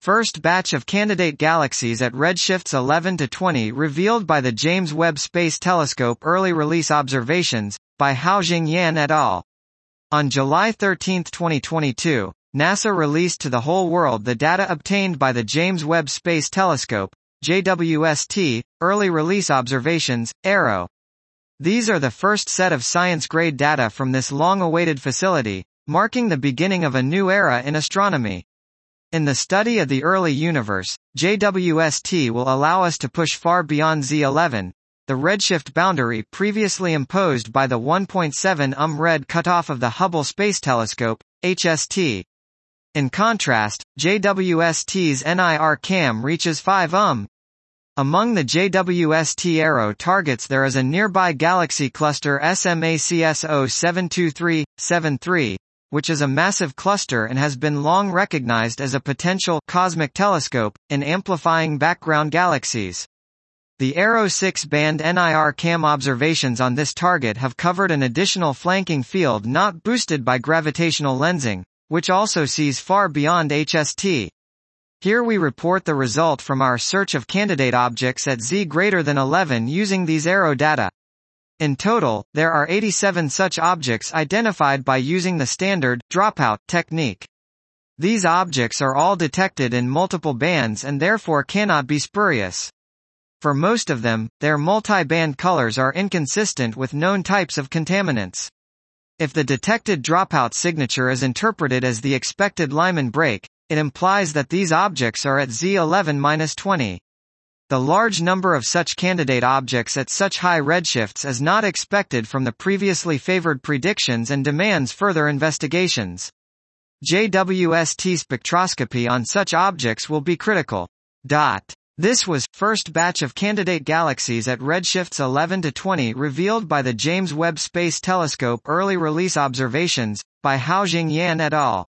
First batch of candidate galaxies at redshifts 11 to 20 revealed by the James Webb Space Telescope early release observations, by Haojing Yan et al. On July 13, 2022, NASA released to the whole world the data obtained by the James Webb Space Telescope, JWST, early release observations, ERO. These are the first set of science-grade data from this long-awaited facility, marking the beginning of a new era in astronomy. In the study of the early universe, JWST will allow us to push far beyond Z11, the redshift boundary previously imposed by the 1.7 um red cutoff of the Hubble Space Telescope, HST. In contrast, JWST's NIRCam reaches 5 um. Among the JWST ERO targets there is a nearby galaxy cluster SMACS 072373, which is a massive cluster and has been long recognized as a potential cosmic telescope in amplifying background galaxies. The ERO 6-band NIRCam observations on this target have covered an additional flanking field not boosted by gravitational lensing, which also sees far beyond HST. Here we report the result from our search of candidate objects at z greater than 11 using these ERO data. In total, there are 87 such objects identified by using the standard dropout technique. These objects are all detected in multiple bands and therefore cannot be spurious. For most of them, their multi-band colors are inconsistent with known types of contaminants. If the detected dropout signature is interpreted as the expected Lyman break, it implies that these objects are at Z11-20. The large number of such candidate objects at such high redshifts is not expected from the previously favored predictions and demands further investigations. JWST spectroscopy on such objects will be critical. Dot. This was first batch of candidate galaxies at redshifts 11 to 20 revealed by the James Webb Space Telescope early release observations by Haojing Yan et al.